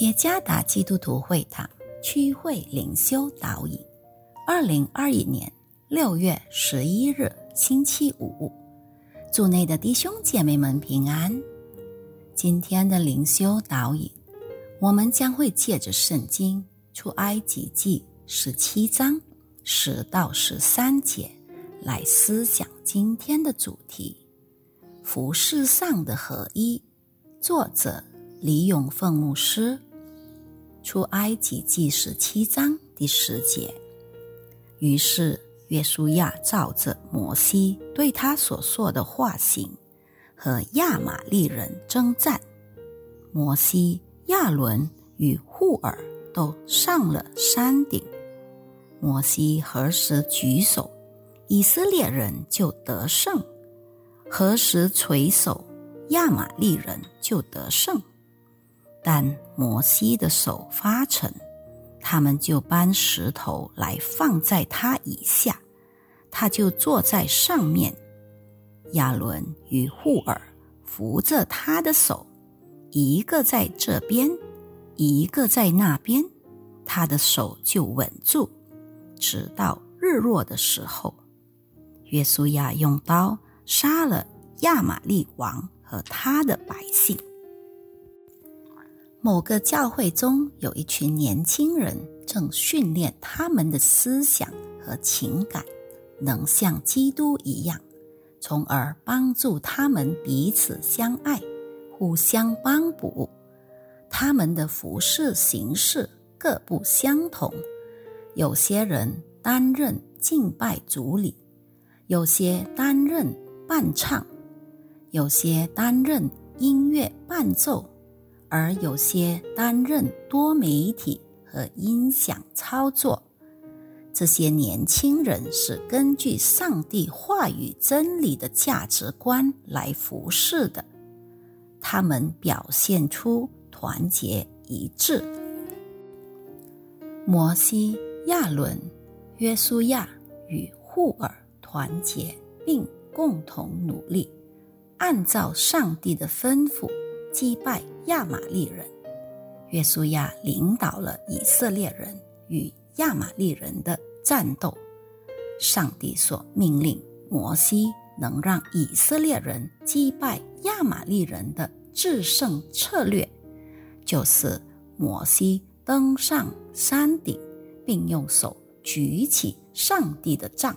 耶加达基督徒会堂区会灵修导引，二零二一年六月十一日星期五，祝内的弟兄姐妹们平安。今天的灵修导引，我们将会借着圣经出埃及记十七章十到十三节来思想今天的主题：服饰上的合一。作者李永凤牧师。出埃及记十七章第十节。于是约书亚照着摩西对他所说的话行，和亚玛利人征战。摩西、亚伦与户尔都上了山顶。摩西何时举手，以色列人就得胜；何时垂手，亚玛利人就得胜。但摩西的手发沉，他们就搬石头来放在他以下，他就坐在上面。亚伦与户尔扶着他的手，一个在这边，一个在那边，他的手就稳住，直到日落的时候。约书亚用刀杀了亚玛利王和他的百姓。某个教会中有一群年轻人，正训练他们的思想和情感，能像基督一样，从而帮助他们彼此相爱、互相帮补。他们的服饰形式各不相同，有些人担任敬拜主礼，有些担任伴唱，有些担任音乐伴奏。而有些担任多媒体和音响操作，这些年轻人是根据上帝话语真理的价值观来服侍的。他们表现出团结一致。摩西、亚伦、约书亚与户尔团结，并共同努力，按照上帝的吩咐。击败亚玛利人，约书亚领导了以色列人与亚玛利人的战斗。上帝所命令摩西能让以色列人击败亚玛利人的制胜策略，就是摩西登上山顶，并用手举起上帝的杖。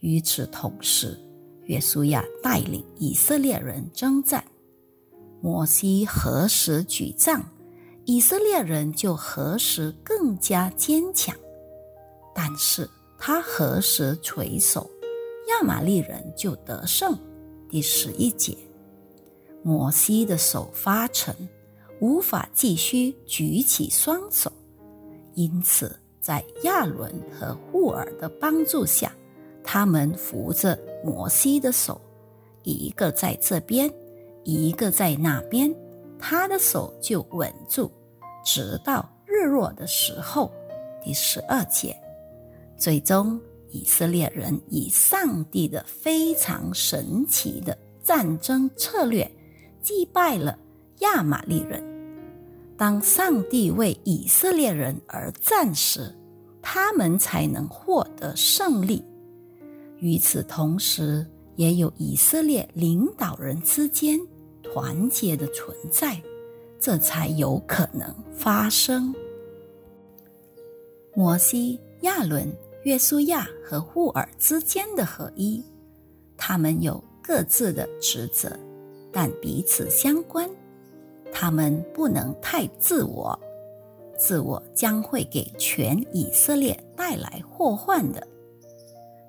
与此同时，约书亚带领以色列人征战。摩西何时举杖，以色列人就何时更加坚强；但是他何时垂手，亚玛利人就得胜。第十一节，摩西的手发沉，无法继续举起双手，因此在亚伦和户尔的帮助下，他们扶着摩西的手，一个在这边。一个在那边，他的手就稳住，直到日落的时候。第十二节，最终以色列人以上帝的非常神奇的战争策略击败了亚玛利人。当上帝为以色列人而战时，他们才能获得胜利。与此同时，也有以色列领导人之间。团结的存在，这才有可能发生。摩西、亚伦、约书亚和户尔之间的合一，他们有各自的职责，但彼此相关。他们不能太自我，自我将会给全以色列带来祸患的。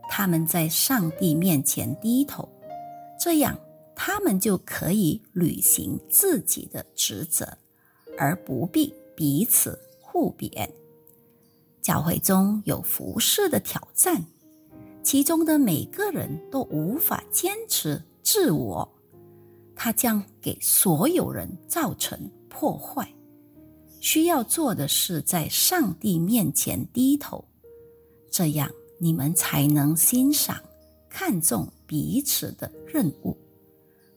他们在上帝面前低头，这样。他们就可以履行自己的职责，而不必彼此互贬。教会中有服饰的挑战，其中的每个人都无法坚持自我，他将给所有人造成破坏。需要做的是在上帝面前低头，这样你们才能欣赏、看重彼此的任务。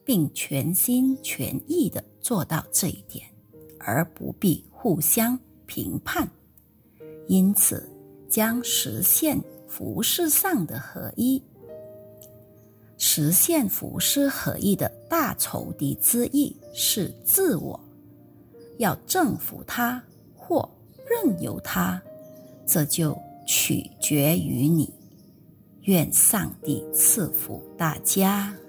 并全心全意地做到这一点，而不必互相评判，因此将实现服饰上的合一。实现服饰合一的大仇敌之意是自我，要征服它或任由它，这就取决于你。愿上帝赐福大家。